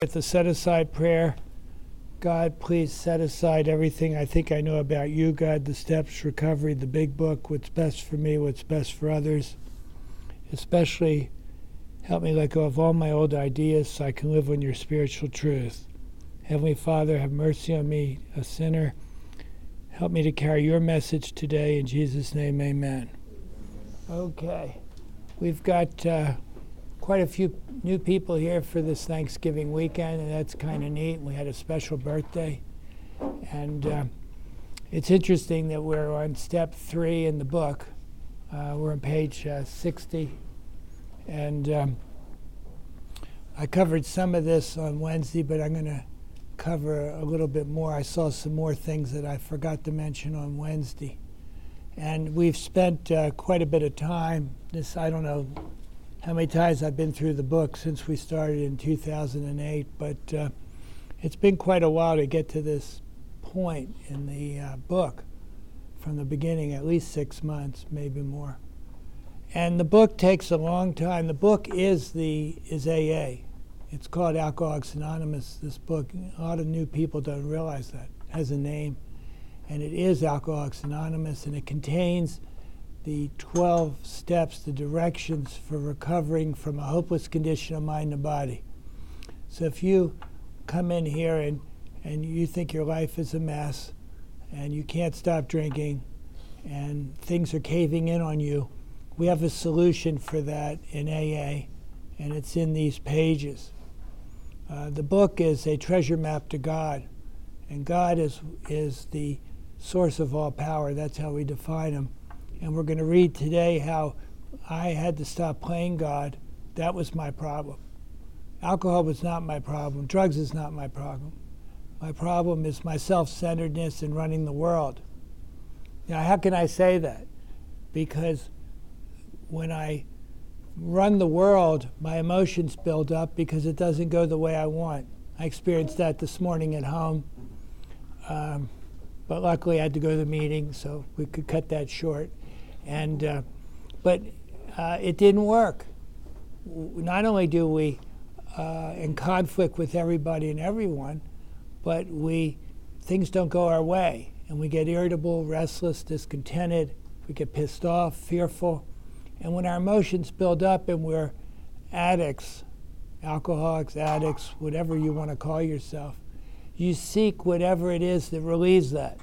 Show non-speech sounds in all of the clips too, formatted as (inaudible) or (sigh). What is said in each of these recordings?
With the set aside prayer, God, please set aside everything I think I know about you, God, the steps, recovery, the big book, what's best for me, what's best for others. Especially help me let go of all my old ideas so I can live on your spiritual truth. Heavenly Father, have mercy on me, a sinner. Help me to carry your message today. In Jesus' name, amen. Okay. We've got. Uh, quite a few new people here for this Thanksgiving weekend, and that's kind of neat. We had a special birthday. And uh, it's interesting that we're on step three in the book. Uh, we're on page uh, 60. And um, I covered some of this on Wednesday, but I'm going to cover a little bit more. I saw some more things that I forgot to mention on Wednesday. And we've spent uh, quite a bit of time, this, I don't know, how many times I've been through the book since we started in 2008, but uh, it's been quite a while to get to this point in the uh, book from the beginning, at least six months, maybe more. And the book takes a long time. The book is the is AA. It's called Alcoholics Anonymous. This book, a lot of new people don't realize that it has a name, and it is Alcoholics Anonymous, and it contains the 12 steps, the directions for recovering from a hopeless condition of mind and body. So if you come in here and, and you think your life is a mess and you can't stop drinking and things are caving in on you, we have a solution for that in AA, and it's in these pages. Uh, the book is a treasure map to God, and God is, is the source of all power. That's how we define him. And we're going to read today how I had to stop playing God. That was my problem. Alcohol was not my problem. Drugs is not my problem. My problem is my self centeredness in running the world. Now, how can I say that? Because when I run the world, my emotions build up because it doesn't go the way I want. I experienced that this morning at home. Um, but luckily, I had to go to the meeting, so we could cut that short. And, uh, but uh, it didn't work. Not only do we uh, in conflict with everybody and everyone, but we things don't go our way, and we get irritable, restless, discontented. We get pissed off, fearful, and when our emotions build up and we're addicts, alcoholics, addicts, whatever you want to call yourself, you seek whatever it is that relieves that.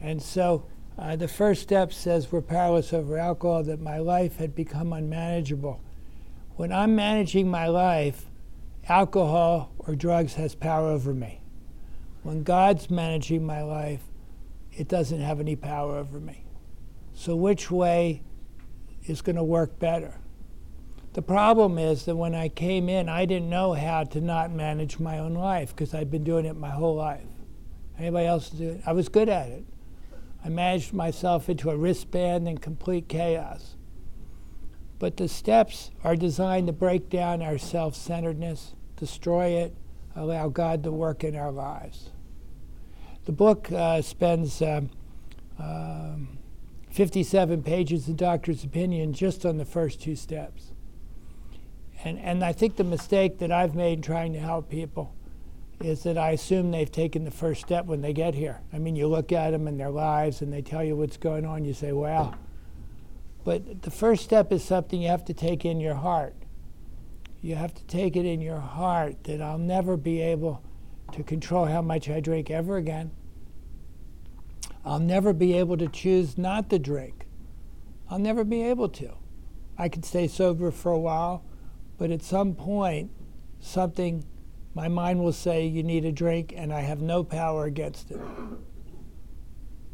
And so uh, the first step says we're powerless over alcohol, that my life had become unmanageable. When I'm managing my life, alcohol or drugs has power over me. When God's managing my life, it doesn't have any power over me. So, which way is going to work better? The problem is that when I came in, I didn't know how to not manage my own life because I'd been doing it my whole life. Anybody else do it? I was good at it. I managed myself into a wristband in complete chaos. But the steps are designed to break down our self centeredness, destroy it, allow God to work in our lives. The book uh, spends um, um, 57 pages in doctor's opinion just on the first two steps. And, and I think the mistake that I've made in trying to help people is that I assume they've taken the first step when they get here. I mean, you look at them and their lives and they tell you what's going on, you say, wow. But the first step is something you have to take in your heart. You have to take it in your heart that I'll never be able to control how much I drink ever again. I'll never be able to choose not to drink. I'll never be able to. I could stay sober for a while, but at some point, something my mind will say you need a drink, and I have no power against it.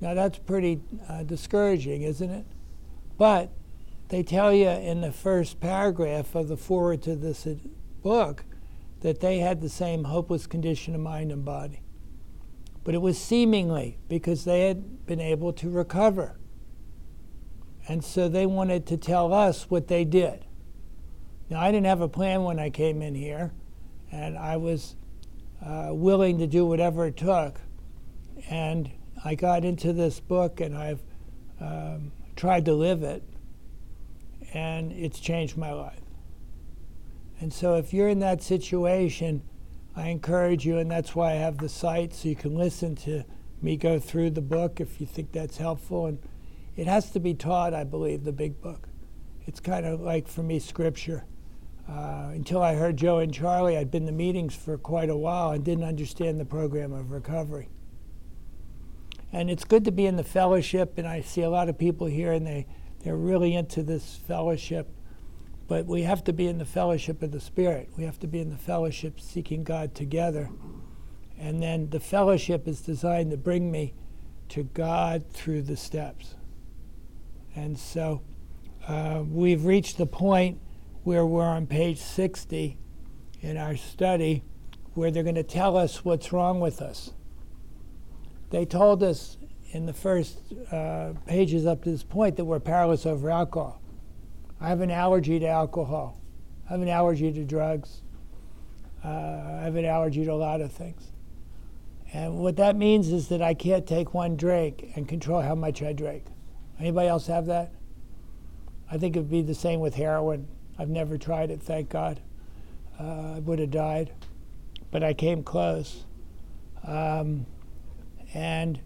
Now that's pretty uh, discouraging, isn't it? But they tell you in the first paragraph of the foreword to this book that they had the same hopeless condition of mind and body. But it was seemingly because they had been able to recover. And so they wanted to tell us what they did. Now, I didn't have a plan when I came in here and I was uh, willing to do whatever it took. And I got into this book, and I've um, tried to live it, and it's changed my life. And so if you're in that situation, I encourage you, and that's why I have the site so you can listen to me go through the book if you think that's helpful. And it has to be taught, I believe, the big book. It's kind of like, for me, scripture. Uh, until I heard Joe and Charlie, I'd been to meetings for quite a while and didn't understand the program of recovery. And it's good to be in the fellowship, and I see a lot of people here, and they, they're really into this fellowship. But we have to be in the fellowship of the Spirit. We have to be in the fellowship seeking God together. And then the fellowship is designed to bring me to God through the steps. And so uh, we've reached the point where we're on page 60 in our study where they're going to tell us what's wrong with us. They told us in the first uh, pages up to this point that we're powerless over alcohol. I have an allergy to alcohol. I have an allergy to drugs. Uh, I have an allergy to a lot of things. And what that means is that I can't take one drink and control how much I drink. Anybody else have that? I think it would be the same with heroin. I've never tried it, thank God. Uh, I would have died, but I came close. Um, and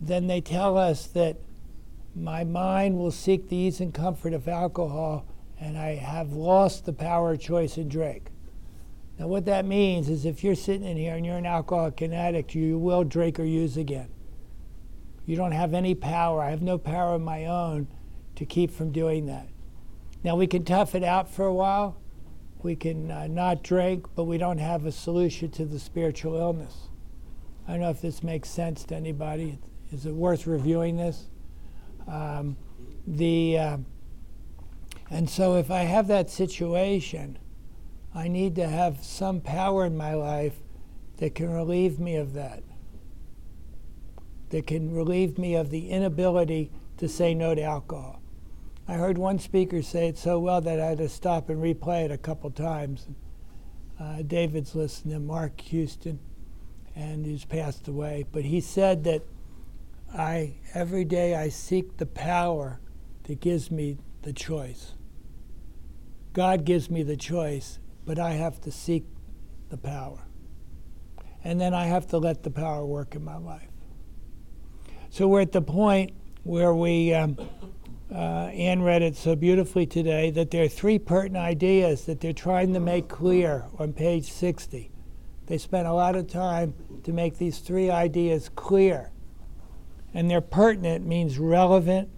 then they tell us that my mind will seek the ease and comfort of alcohol, and I have lost the power of choice in drink. Now, what that means is if you're sitting in here and you're an alcoholic and addict, you will drink or use again. You don't have any power. I have no power of my own to keep from doing that. Now, we can tough it out for a while. We can uh, not drink, but we don't have a solution to the spiritual illness. I don't know if this makes sense to anybody. Is it worth reviewing this? Um, the uh, and so if I have that situation, I need to have some power in my life that can relieve me of that. That can relieve me of the inability to say no to alcohol. I heard one speaker say it so well that I had to stop and replay it a couple times. Uh, David's listening, Mark Houston, and he's passed away. But he said that I every day I seek the power that gives me the choice. God gives me the choice, but I have to seek the power. And then I have to let the power work in my life. So we're at the point where we, um, uh, Anne read it so beautifully today, that there are three pertinent ideas that they're trying to make clear on page 60. They spent a lot of time to make these three ideas clear and they're pertinent means relevant,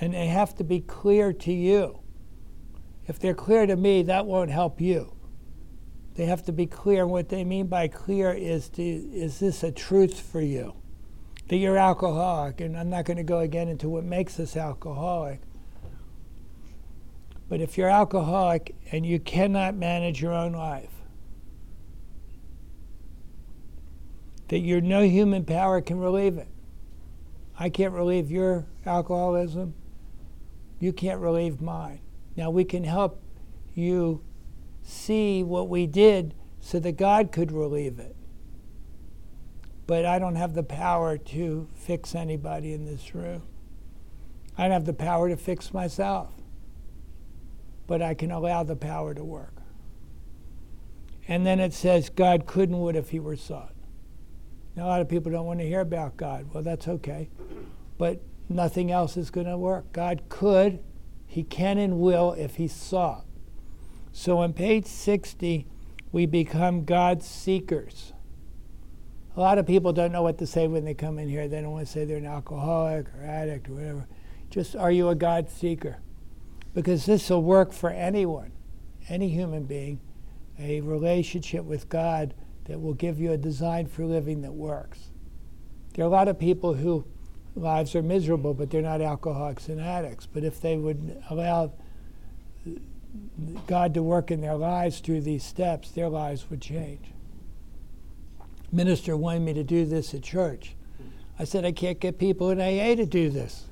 and they have to be clear to you. If they're clear to me, that won't help you. They have to be clear. And what they mean by clear is to, is this a truth for you? That you're alcoholic, and I'm not going to go again into what makes us alcoholic. But if you're alcoholic and you cannot manage your own life, that your no human power can relieve it. I can't relieve your alcoholism. You can't relieve mine. Now, we can help you see what we did so that God could relieve it. But I don't have the power to fix anybody in this room. I don't have the power to fix myself. But I can allow the power to work. And then it says God could and would if he were sought. Now, a lot of people don't want to hear about God. Well, that's okay. But nothing else is going to work. God could, He can, and will if He sought. So on page 60, we become God's seekers. A lot of people don't know what to say when they come in here. They don't want to say they're an alcoholic or addict or whatever. Just, are you a God seeker? Because this will work for anyone, any human being, a relationship with God that will give you a design for living that works. There are a lot of people who lives are miserable, but they're not alcoholics and addicts. But if they would allow God to work in their lives through these steps, their lives would change. Minister wanted me to do this at church. I said, I can't get people in AA to do this.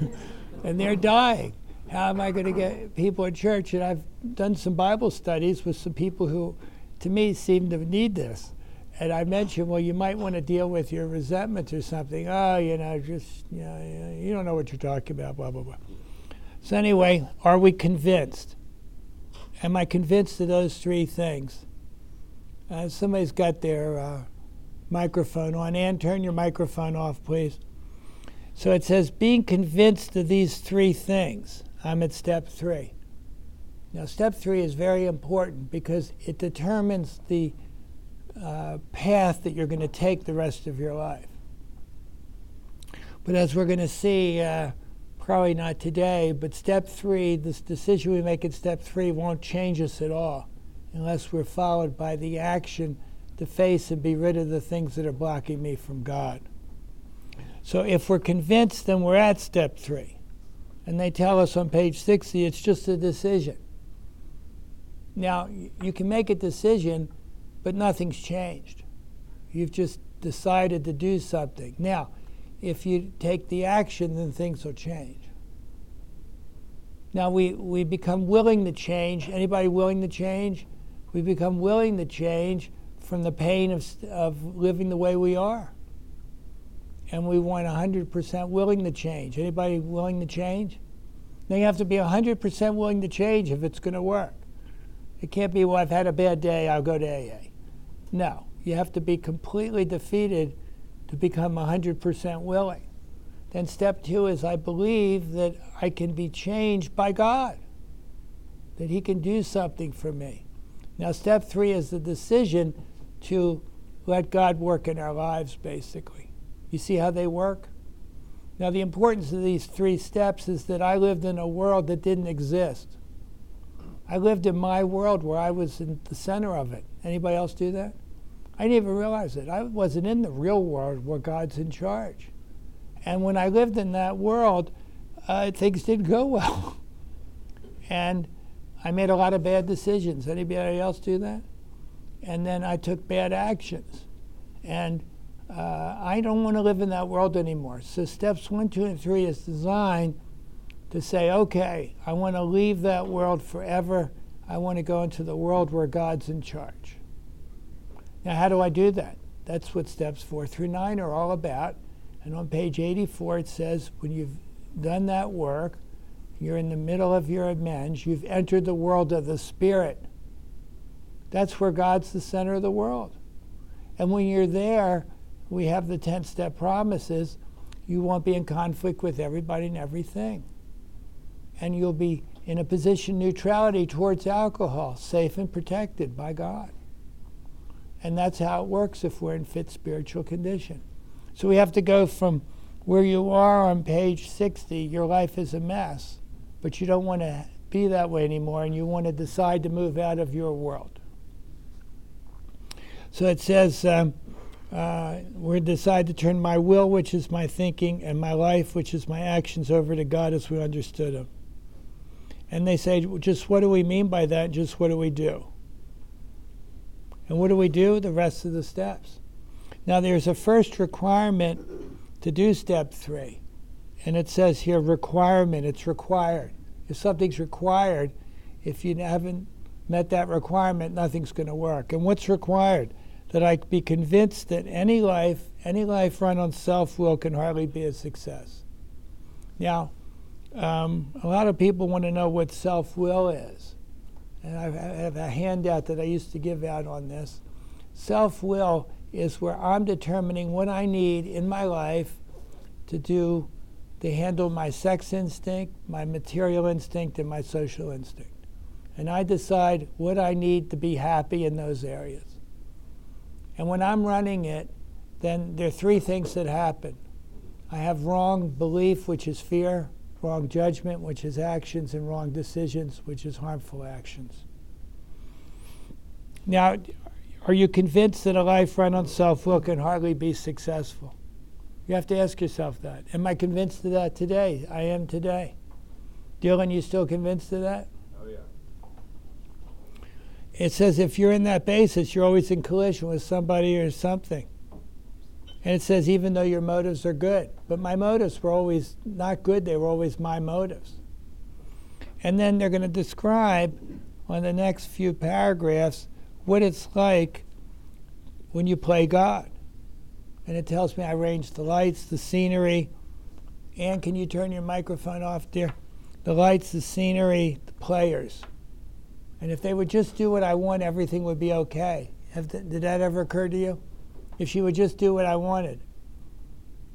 (laughs) and they're dying. How am I going to get people at church? And I've done some Bible studies with some people who to me seem to need this. And I mentioned, well, you might want to deal with your resentment or something. Oh, you know, just, you, know, you don't know what you're talking about, blah, blah, blah. So, anyway, are we convinced? am I convinced of those three things? Uh, somebody's got their uh, microphone on. Ann, turn your microphone off, please. So it says, being convinced of these three things. I'm at step three. Now, step three is very important because it determines the uh, path that you're going to take the rest of your life. But as we're going to see, uh, probably not today, but step three, this decision we make at step three won't change us at all unless we're followed by the action to face and be rid of the things that are blocking me from God. So if we're convinced, then we're at step three. And they tell us on page 60 it's just a decision. Now, you can make a decision, but nothing's changed. You've just decided to do something. Now, if you take the action, then things will change. Now we, we become willing to change. Anybody willing to change? We become willing to change from the pain of, of living the way we are. And we want 100% willing to change. Anybody willing to change? You have to be 100% willing to change if it's going to work. It can't be, well, I've had a bad day, I'll go to AA. No, you have to be completely defeated to become 100% willing. Then step two is I believe that I can be changed by God, that He can do something for me. Now, step three is the decision to let God work in our lives, basically. You see how they work? Now, the importance of these three steps is that I lived in a world that didn't exist. I lived in my world where I was in the center of it. Anybody else do that? I didn't even realize it. I wasn't in the real world where God's in charge. And when I lived in that world, uh, things didn't go well. (laughs) and I made a lot of bad decisions. Anybody else do that? And then I took bad actions. And uh, I don't want to live in that world anymore. So steps one, two, and three is designed to say, okay, I want to leave that world forever. I want to go into the world where God's in charge. Now, how do I do that? That's what steps four through nine are all about. And on page 84, it says, when you've done that work, you're in the middle of your amends, you've entered the world of the Spirit. That's where God's the center of the world. And when you're there, we have the 10 step promises. You won't be in conflict with everybody and everything. And you'll be in a position of neutrality towards alcohol, safe and protected by God. And that's how it works if we're in fit spiritual condition. So we have to go from where you are on page 60, your life is a mess, but you don't want to be that way anymore and you want to decide to move out of your world. So it says, um, uh, we decide to turn my will, which is my thinking, and my life, which is my actions, over to God as we understood Him. And they say, just what do we mean by that? Just what do we do? And what do we do? The rest of the steps. Now, there's a first requirement to do step three. And it says here requirement, it's required. If something's required, if you haven't met that requirement, nothing's going to work. And what's required? That I be convinced that any life, any life run on self will can hardly be a success. Now, um, a lot of people want to know what self will is. And I have a handout that I used to give out on this. Self will is where I'm determining what I need in my life to do to handle my sex instinct, my material instinct, and my social instinct. And I decide what I need to be happy in those areas. And when I'm running it, then there are three things that happen. I have wrong belief, which is fear wrong judgment, which is actions, and wrong decisions, which is harmful actions. Now, are you convinced that a life run on self will can hardly be successful? You have to ask yourself that. Am I convinced of that today? I am today. Dylan, you still convinced of that? It says if you're in that basis, you're always in collision with somebody or something. And it says, even though your motives are good. But my motives were always not good, they were always my motives. And then they're going to describe on the next few paragraphs what it's like when you play God. And it tells me I arranged the lights, the scenery. And can you turn your microphone off, dear? The lights, the scenery, the players. And if they would just do what I want, everything would be okay. Did that ever occur to you? If she would just do what I wanted,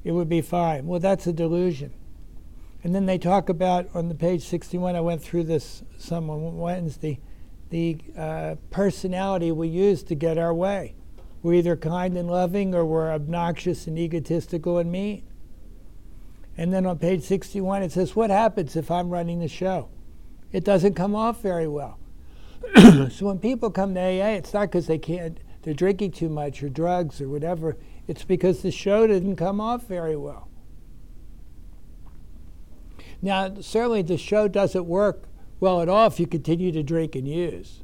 it would be fine. Well, that's a delusion. And then they talk about on the page 61, I went through this some Wednesday, the uh, personality we use to get our way. We're either kind and loving or we're obnoxious and egotistical and mean. And then on page 61, it says, What happens if I'm running the show? It doesn't come off very well. (coughs) so when people come to AA, it's not because they can't, they're drinking too much or drugs or whatever. It's because the show didn't come off very well. Now, certainly the show doesn't work well at all if you continue to drink and use.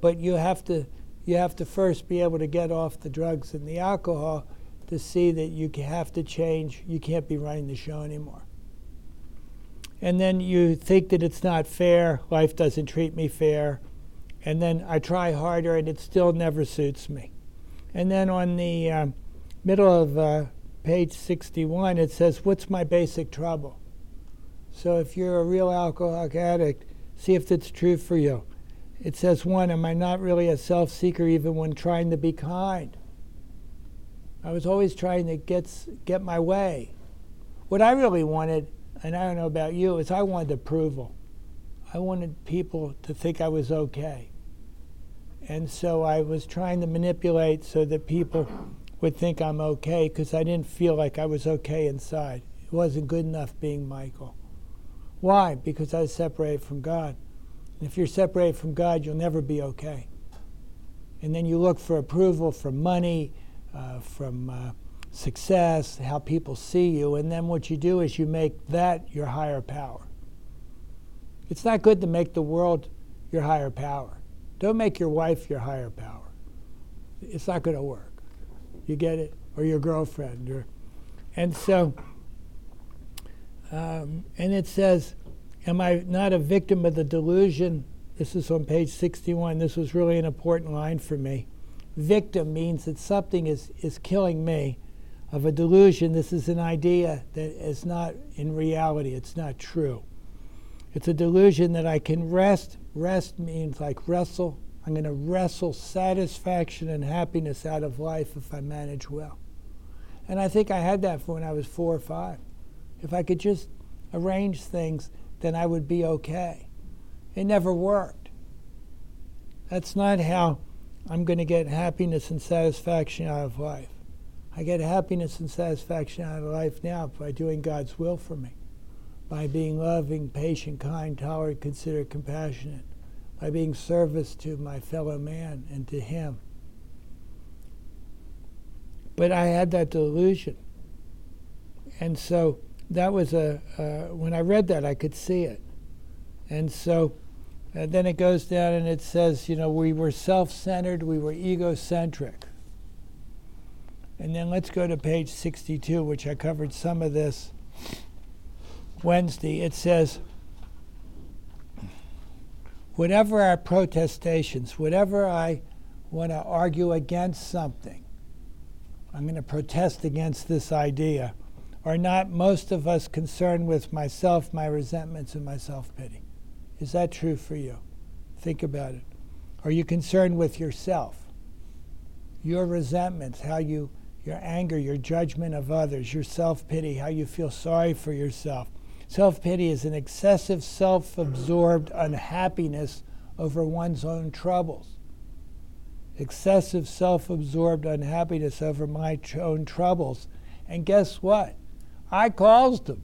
But you have to you have to first be able to get off the drugs and the alcohol to see that you have to change. You can't be running the show anymore. And then you think that it's not fair, life doesn't treat me fair. And then I try harder and it still never suits me. And then on the um, middle of uh, page 61, it says, What's my basic trouble? So if you're a real alcoholic addict, see if it's true for you. It says, One, am I not really a self seeker even when trying to be kind? I was always trying to get, get my way. What I really wanted, and I don't know about you, is I wanted approval. I wanted people to think I was okay. And so I was trying to manipulate so that people would think I'm okay because I didn't feel like I was okay inside. It wasn't good enough being Michael. Why? Because I was separated from God. And if you're separated from God, you'll never be okay. And then you look for approval from money, uh, from uh, success, how people see you, and then what you do is you make that your higher power. It's not good to make the world your higher power. Don't make your wife your higher power. It's not going to work. You get it? Or your girlfriend. Or, and so, um, and it says, Am I not a victim of the delusion? This is on page 61. This was really an important line for me. Victim means that something is, is killing me. Of a delusion, this is an idea that is not in reality, it's not true. It's a delusion that I can wrest. Wrest means like wrestle. I'm going to wrestle satisfaction and happiness out of life if I manage well. And I think I had that for when I was four or five. If I could just arrange things, then I would be okay. It never worked. That's not how I'm going to get happiness and satisfaction out of life. I get happiness and satisfaction out of life now by doing God's will for me, by being loving, patient, kind, tolerant, considerate, compassionate, by being service to my fellow man and to Him. But I had that delusion. And so that was a, uh, when I read that, I could see it. And so and uh, then it goes down and it says, you know, we were self centered, we were egocentric. And then let's go to page 62, which I covered some of this Wednesday. It says, whatever our protestations, whatever I want to argue against something, I'm going to protest against this idea, are not most of us concerned with myself, my resentments, and my self pity. Is that true for you? Think about it. Are you concerned with yourself? Your resentments, how you, your anger, your judgment of others, your self pity, how you feel sorry for yourself. Self pity is an excessive, self absorbed unhappiness over one's own troubles. Excessive, self absorbed unhappiness over my own troubles. And guess what? I caused them.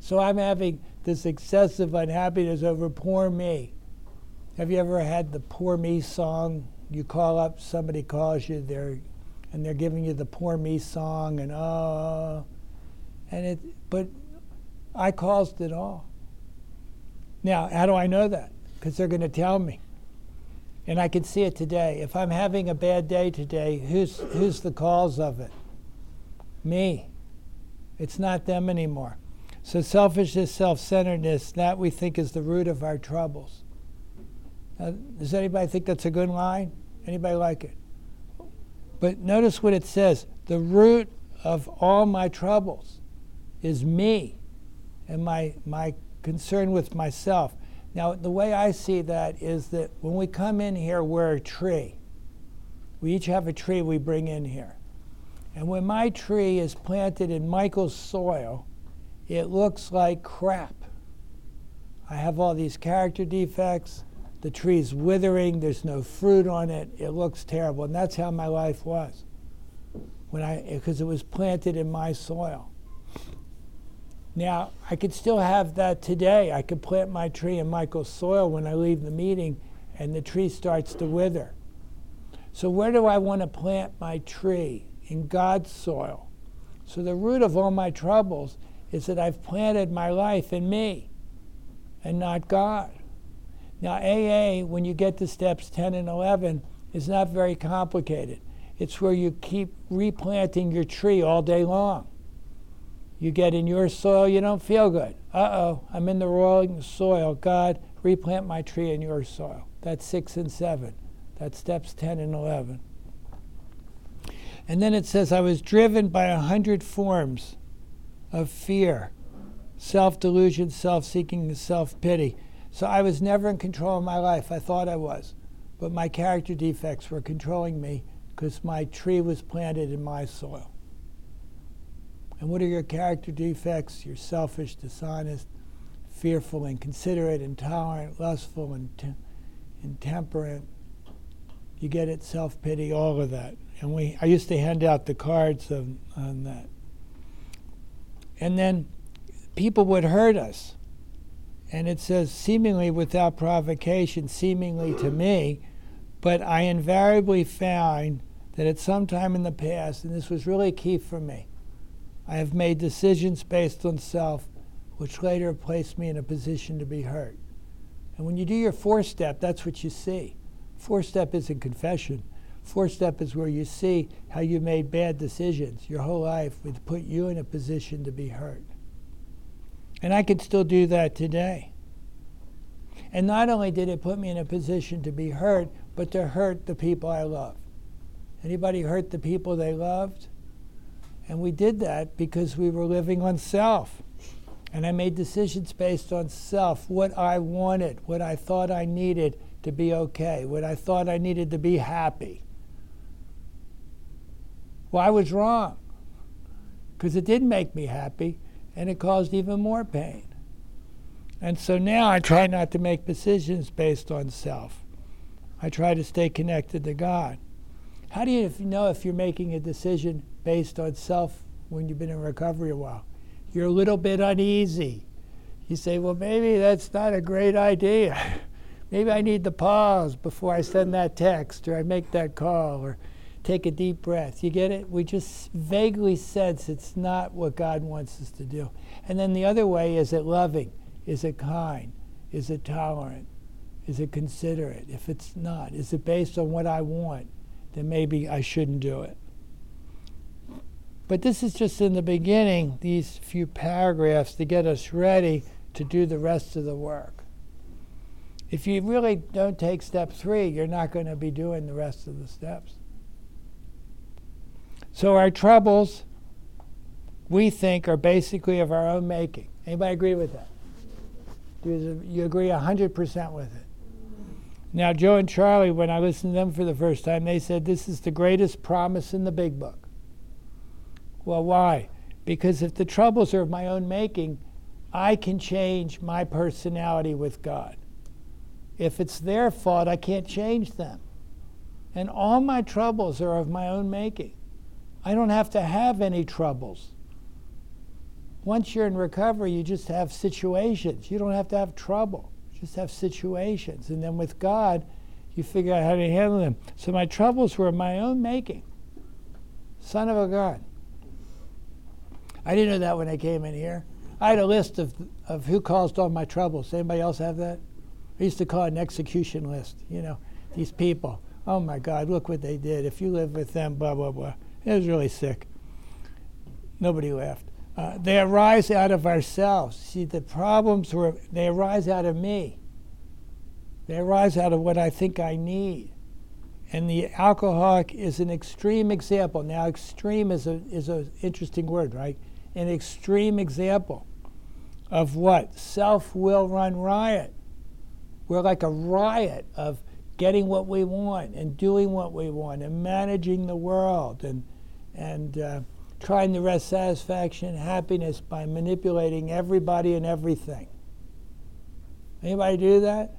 So I'm having this excessive unhappiness over poor me. Have you ever had the poor me song? You call up, somebody calls you, they're, and they're giving you the poor me song, and oh, and it, but I caused it all. Now, how do I know that? Because they're going to tell me. And I can see it today. If I'm having a bad day today, who's, who's the cause of it? Me. It's not them anymore. So selfishness, self-centeredness, that we think is the root of our troubles. Now, does anybody think that's a good line? Anybody like it? But notice what it says. The root of all my troubles is me and my, my concern with myself. Now, the way I see that is that when we come in here, we're a tree. We each have a tree we bring in here. And when my tree is planted in Michael's soil, it looks like crap. I have all these character defects. The tree's withering. There's no fruit on it. It looks terrible. And that's how my life was when I, because it was planted in my soil. Now, I could still have that today. I could plant my tree in Michael's soil when I leave the meeting and the tree starts to wither. So, where do I want to plant my tree? In God's soil. So, the root of all my troubles is that I've planted my life in me and not God. Now, AA, when you get to steps 10 and 11, is not very complicated. It's where you keep replanting your tree all day long. You get in your soil, you don't feel good. Uh oh, I'm in the wrong soil. God, replant my tree in your soil. That's 6 and 7. That's steps 10 and 11. And then it says, I was driven by a hundred forms of fear self delusion, self seeking, self pity. So I was never in control of my life. I thought I was. But my character defects were controlling me because my tree was planted in my soil. And what are your character defects? You're selfish, dishonest, fearful, inconsiderate, intolerant, lustful, int- intemperate. You get it, self pity, all of that. And we, I used to hand out the cards of, on that. And then people would hurt us. And it says, seemingly without provocation, seemingly to me, but I invariably found that at some time in the past, and this was really key for me, I have made decisions based on self, which later placed me in a position to be hurt. And when you do your four step, that's what you see. Four step isn't confession. Four step is where you see how you made bad decisions your whole life, which put you in a position to be hurt. And I could still do that today. And not only did it put me in a position to be hurt, but to hurt the people I love. Anybody hurt the people they loved? And we did that because we were living on self. And I made decisions based on self, what I wanted, what I thought I needed to be okay, what I thought I needed to be happy. Well, I was wrong because it didn't make me happy and it caused even more pain. And so now I try not to make decisions based on self. I try to stay connected to God. How do you know if you're making a decision based on self when you've been in recovery a while? You're a little bit uneasy. You say, well, maybe that's not a great idea. (laughs) maybe I need to pause before I send that text or I make that call or take a deep breath. You get it? We just vaguely sense it's not what God wants us to do. And then the other way is it loving? Is it kind? Is it tolerant? Is it considerate? If it's not, is it based on what I want? Then maybe I shouldn't do it. But this is just in the beginning, these few paragraphs to get us ready to do the rest of the work. If you really don't take step three, you're not going to be doing the rest of the steps. So our troubles, we think, are basically of our own making. Anybody agree with that? Do you agree 100% with it? Now, Joe and Charlie, when I listened to them for the first time, they said this is the greatest promise in the big book. Well, why? Because if the troubles are of my own making, I can change my personality with God. If it's their fault, I can't change them. And all my troubles are of my own making. I don't have to have any troubles. Once you're in recovery, you just have situations. You don't have to have trouble. You just have situations. And then with God, you figure out how to handle them. So my troubles were my own making. Son of a gun. I didn't know that when I came in here. I had a list of, of who caused all my troubles. Anybody else have that? I used to call it an execution list. You know, these people. Oh my God, look what they did. If you live with them, blah, blah, blah. It was really sick. Nobody laughed. Uh, they arise out of ourselves. See, the problems were, they arise out of me. They arise out of what I think I need. And the alcoholic is an extreme example. Now, extreme is an is a interesting word, right? An extreme example of what? Self will run riot. we're like a riot of getting what we want and doing what we want and managing the world and and uh, trying to wrest satisfaction and happiness by manipulating everybody and everything. Anybody do that?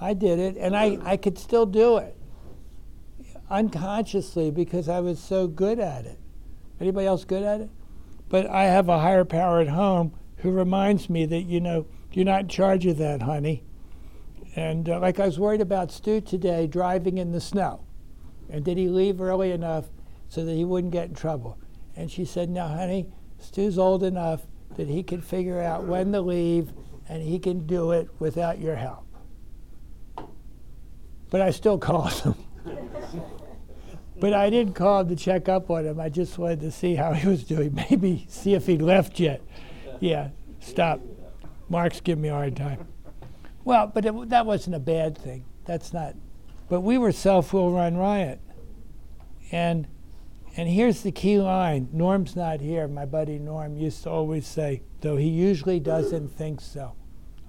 I did it, and I, I could still do it unconsciously because I was so good at it. Anybody else good at it? But I have a higher power at home who reminds me that, you know, you're not in charge of that, honey. And uh, like I was worried about Stu today driving in the snow. And did he leave early enough so that he wouldn't get in trouble? And she said, No, honey, Stu's old enough that he can figure out when to leave and he can do it without your help. But I still (laughs) called him. but I didn't call him to check up on him. I just wanted to see how he was doing. (laughs) Maybe see if he'd left yet. Yeah, stop. Mark's giving me a hard time. Well, but it, that wasn't a bad thing. That's not. But we were self-will run riot, and and here's the key line. Norm's not here. My buddy Norm used to always say, though he usually doesn't think so.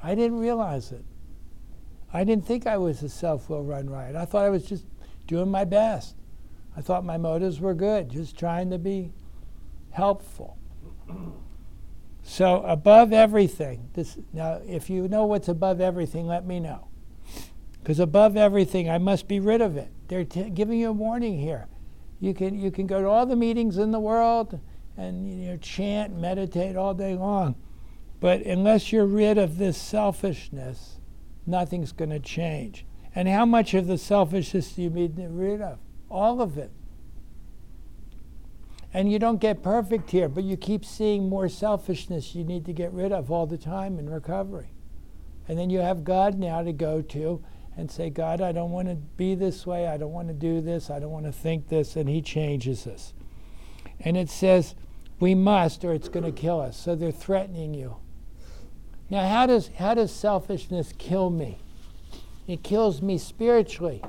I didn't realize it. I didn't think I was a self-will run riot. I thought I was just doing my best. I thought my motives were good, just trying to be helpful. So above everything, this now if you know what's above everything, let me know. Because above everything, I must be rid of it. They're t- giving you a warning here. You can you can go to all the meetings in the world and you know chant, meditate all day long, but unless you're rid of this selfishness, nothing's going to change. And how much of the selfishness do you need to rid of? All of it. And you don't get perfect here, but you keep seeing more selfishness you need to get rid of all the time in recovery. And then you have God now to go to and say, God, I don't want to be this way. I don't want to do this. I don't want to think this. And He changes us. And it says, we must, or it's going to kill us. So they're threatening you. Now, how does, how does selfishness kill me? It kills me spiritually.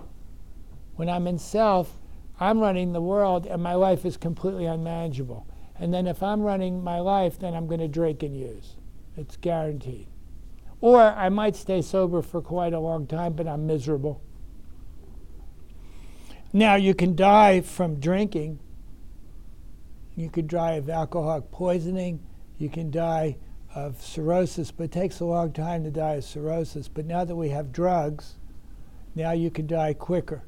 When I'm in self, I'm running the world and my life is completely unmanageable. And then if I'm running my life, then I'm going to drink and use. It's guaranteed. Or I might stay sober for quite a long time, but I'm miserable. Now, you can die from drinking. You could die of alcoholic poisoning. You can die of cirrhosis, but it takes a long time to die of cirrhosis. But now that we have drugs, now you can die quicker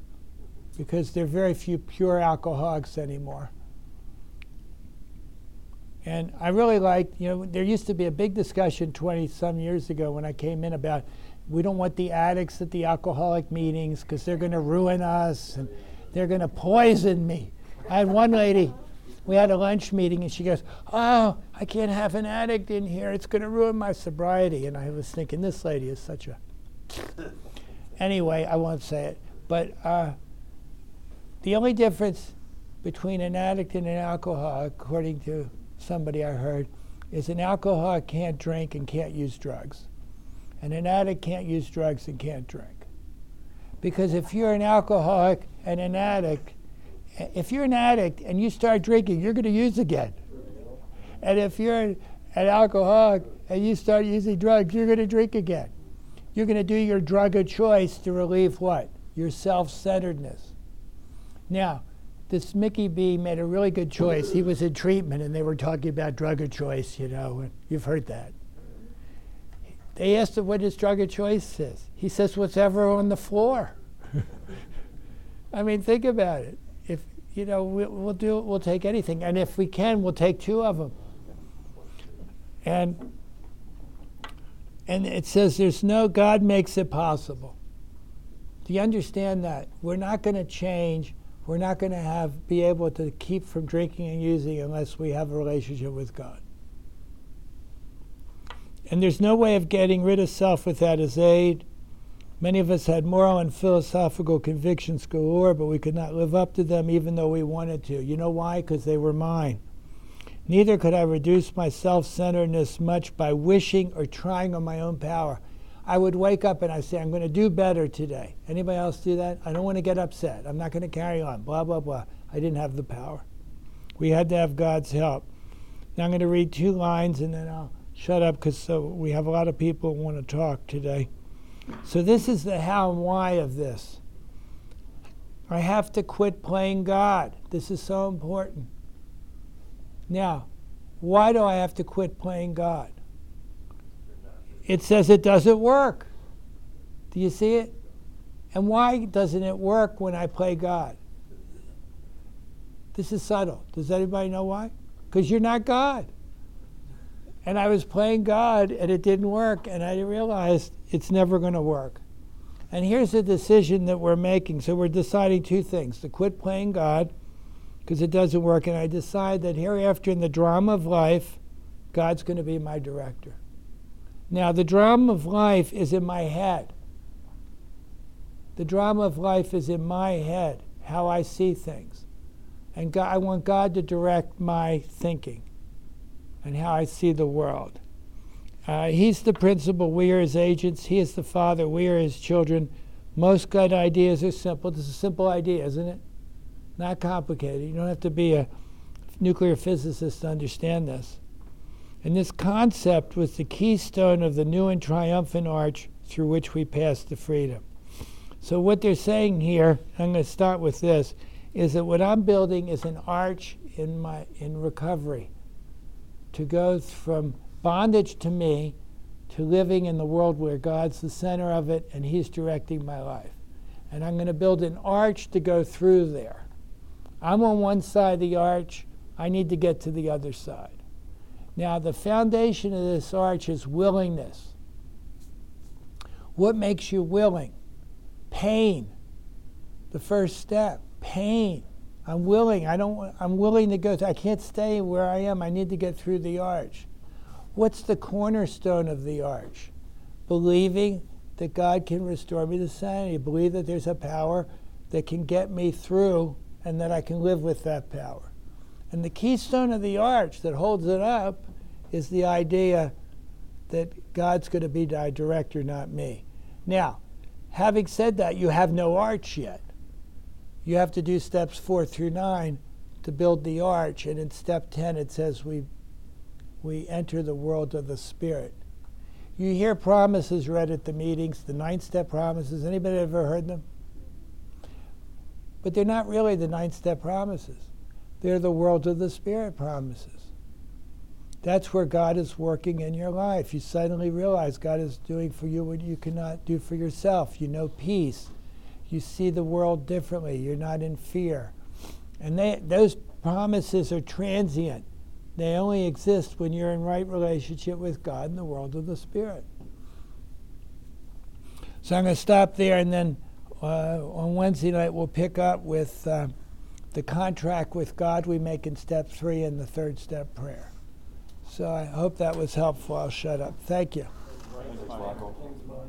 because there are very few pure alcoholics anymore. And I really like, you know, there used to be a big discussion 20 some years ago when I came in about we don't want the addicts at the alcoholic meetings because they're going to ruin us and they're going to poison me. I had one lady, we had a lunch meeting, and she goes, Oh, I can't have an addict in here. It's going to ruin my sobriety. And I was thinking, this lady is such a. (laughs) anyway, I won't say it. But uh, the only difference between an addict and an alcoholic, according to somebody I heard, is an alcoholic can't drink and can't use drugs. And an addict can't use drugs and can't drink. Because if you're an alcoholic and an addict, eh, if you're an addict and you start drinking, you're going to use again. And if you're an, an alcoholic and you start using drugs, you're going to drink again. You're going to do your drug of choice to relieve what? Your self centeredness. Now, this Mickey B made a really good choice. He was in treatment and they were talking about drug of choice, you know, and you've heard that. They asked him what his drug of choice is. He says, whatever on the floor. (laughs) I mean, think about it. If, you know, we'll, we'll do, we'll take anything. And if we can, we'll take two of them. And, and it says there's no, God makes it possible. Do you understand that? We're not going to change we're not going to have be able to keep from drinking and using unless we have a relationship with God. And there's no way of getting rid of self without His aid. Many of us had moral and philosophical convictions galore, but we could not live up to them even though we wanted to. You know why? Because they were mine. Neither could I reduce my self centeredness much by wishing or trying on my own power. I would wake up and I say, I'm going to do better today. Anybody else do that? I don't want to get upset. I'm not going to carry on. Blah, blah, blah. I didn't have the power. We had to have God's help. Now I'm going to read two lines and then I'll shut up because so we have a lot of people who want to talk today. So, this is the how and why of this. I have to quit playing God. This is so important. Now, why do I have to quit playing God? It says it doesn't work. Do you see it? And why doesn't it work when I play God? This is subtle. Does anybody know why? Because you're not God. And I was playing God and it didn't work, and I realized it's never going to work. And here's the decision that we're making. So we're deciding two things to quit playing God because it doesn't work, and I decide that hereafter in the drama of life, God's going to be my director. Now, the drama of life is in my head. The drama of life is in my head, how I see things. And God, I want God to direct my thinking and how I see the world. Uh, he's the principal. We are his agents. He is the father. We are his children. Most good ideas are simple. This is a simple idea, isn't it? Not complicated. You don't have to be a nuclear physicist to understand this. And this concept was the keystone of the new and triumphant arch through which we pass to freedom. So, what they're saying here, I'm going to start with this, is that what I'm building is an arch in, my, in recovery to go from bondage to me to living in the world where God's the center of it and He's directing my life. And I'm going to build an arch to go through there. I'm on one side of the arch, I need to get to the other side. Now, the foundation of this arch is willingness. What makes you willing? Pain. The first step, pain. I'm willing. I don't. I'm willing to go. Th- I can't stay where I am. I need to get through the arch. What's the cornerstone of the arch? Believing that God can restore me to sanity. Believe that there's a power that can get me through, and that I can live with that power. And the keystone of the arch that holds it up is the idea that God's going to be my director, not me. Now, having said that, you have no arch yet. You have to do steps four through nine to build the arch. And in step 10, it says we, we enter the world of the Spirit. You hear promises read at the meetings, the nine step promises. Anybody ever heard them? But they're not really the nine step promises, they're the world of the Spirit promises. That's where God is working in your life. You suddenly realize God is doing for you what you cannot do for yourself. You know peace. You see the world differently. You're not in fear. And they, those promises are transient. They only exist when you're in right relationship with God in the world of the Spirit. So I'm going to stop there, and then uh, on Wednesday night we'll pick up with uh, the contract with God we make in step three and the third step prayer. So I hope that was helpful. I'll shut up. Thank you.